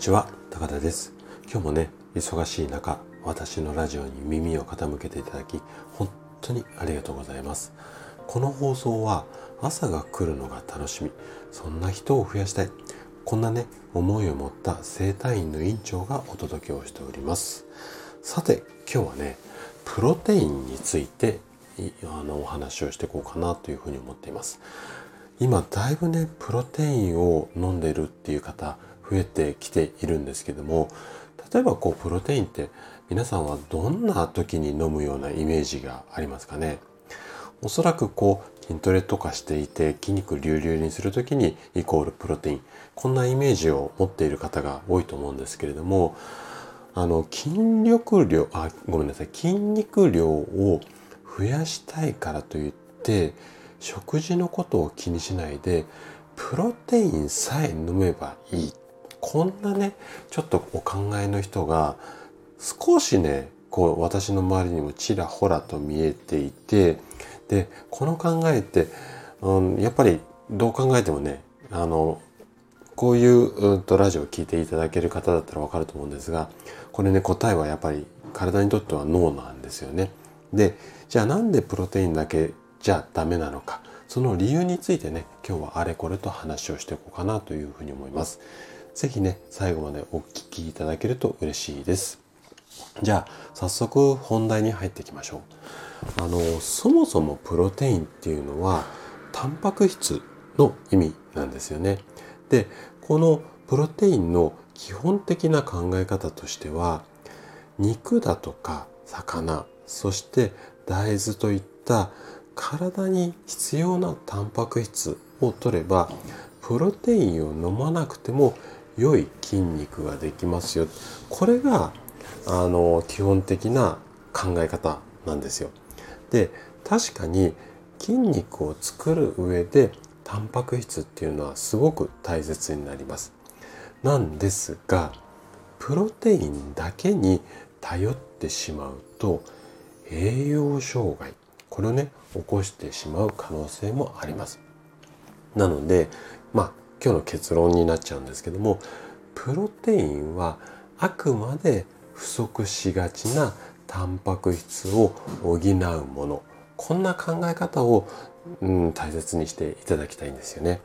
ちは高田です。今日もね忙しい中私のラジオに耳を傾けていただき本当にありがとうございます。この放送は朝が来るのが楽しみ。そんな人を増やしたい。こんなね思いを持った整体院の院長がお届けをしております。さて今日はねプロテインについてあのお話をしていこうかなというふうに思っています。今だいぶねプロテインを飲んでるっていう方増えてきているんですけども例えばこうプロテインって皆さんはどんな時に飲むようなイメージがありますかね？おそらくこう筋トレとかしていて筋肉隆々にする時にイコールプロテイン。こんなイメージを持っている方が多いと思うんですけれどもあの筋力量あごめんなさい。筋肉量を増やしたいからといって食事のことを気にしないでプロテインさえ飲めばいいこんなねちょっとお考えの人が少しねこう私の周りにもちらほらと見えていてでこの考えって、うん、やっぱりどう考えてもねあのこういう、うと、ラジオを聴いていただける方だったらわかると思うんですがこれね答えはやっぱり体にとっては脳なんですよね。でじゃあなんでプロテインだけじゃダメなのかその理由についてね今日はあれこれと話をしていこうかなというふうに思います。是非ね最後までお聞きいただけると嬉しいです。じゃあ早速本題に入っていきましょう。あのそもそもプロテインっていうのはタンパク質の意味なんですよね。でこのプロテインの基本的な考え方としては肉だとか魚そして大豆といった体に必要なタンパク質を取ればプロテインを飲まなくても良い筋肉ができますよこれがあの基本的な考え方なんですよ。で確かに筋肉を作る上でタンパク質っていうのはすごく大切になります。なんですがプロテインだけに頼ってしまうと栄養障害これをね起こしてしまう可能性もあります。なのでまあ今日の結論になっちゃうんですけどもプロテインはあくまで不足しがちなタンパク質を補うものこんな考え方を、うん、大切にしていただきたいんですよね。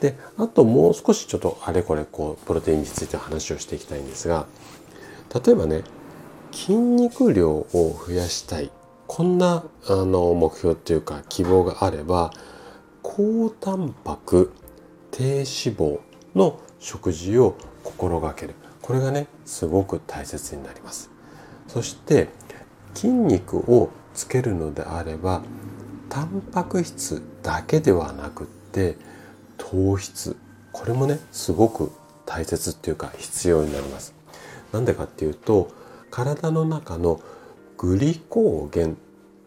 であともう少しちょっとあれこれこうプロテインについて話をしていきたいんですが例えばね筋肉量を増やしたいこんなあの目標っていうか希望があれば高タンパク低脂肪の食事を心がける。これがねすごく大切になります。そして筋肉をつけるのであればタンパク質だけではなくって糖質。これもねすごく大切っていうか必要になります。なんでかっていうと体の中のグリコーゲン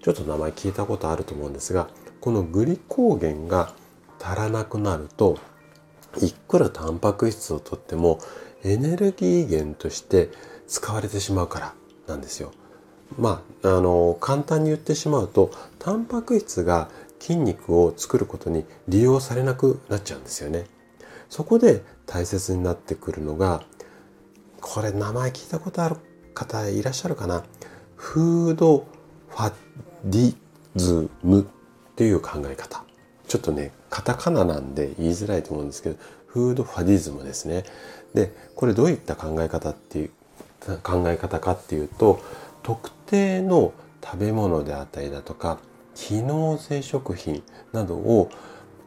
ちょっと名前聞いたことあると思うんですがこのグリコーゲンが足らなくなるといくらタンパク質をとってもエネルギー源として使われてしまうからなんですよ。まあ、あの簡単に言ってしまうとタンパク質が筋肉を作ることに利用されなくなっちゃうんですよね。そこで大切になってくるのがこれ名前聞いたことある方いらっしゃるかな？フードファディズムっていう考え方ちょっとねカタカナなんで言いづらいと思うんですけどフードファディズムですねでこれどういった考え方っていう考え方かっていうと特定の食べ物であったりだとか機能性食品などを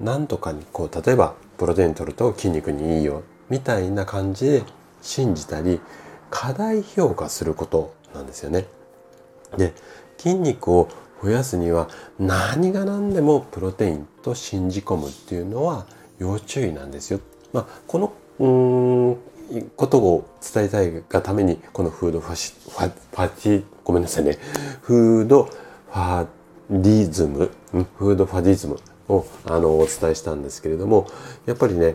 何とかにこう例えばプロテイン取ると筋肉にいいよみたいな感じで信じたり過大評価することなんですよね。で筋肉を増やすには何が何でもプロテインと信じ込むっていうのは要注意なんですよ。まあ、このうんことを伝えたいがためにこのフードファシファファティごめんなさいねフードファディズムフードファディズムをあのお伝えしたんですけれどもやっぱりね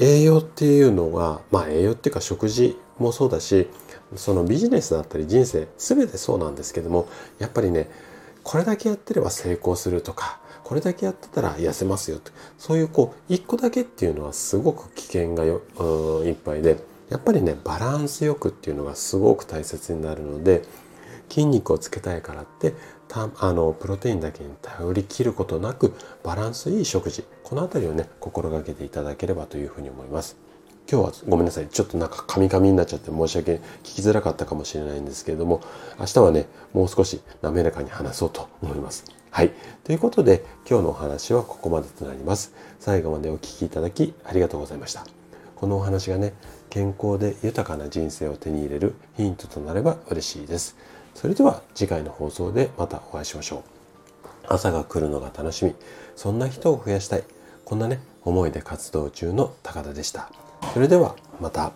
栄養っていうのはまあ栄養っていうか食事もそうだしそのビジネスだったり人生全てそうなんですけどもやっぱりねこれだけやってれば成功するとかこれだけやってたら痩せますよとそういうこう一個だけっていうのはすごく危険がよ、いっぱいでやっぱりねバランスよくっていうのがすごく大切になるので筋肉をつけたいからってたあのプロテインだけに頼りきることなくバランスいい食事この辺りをね心がけていただければというふうに思います。今日はごめんなさいちょっとなんかカミカミになっちゃって申し訳聞きづらかったかもしれないんですけれども明日はねもう少し滑らかに話そうと思いますはいということで今日のお話はここまでとなります最後までお聴きいただきありがとうございましたこのお話がね健康で豊かな人生を手に入れるヒントとなれば嬉しいですそれでは次回の放送でまたお会いしましょう。朝が来るのが楽しみ。そんな人を増やしたい。こんなね、思いで活動中の高田でした。それではまた。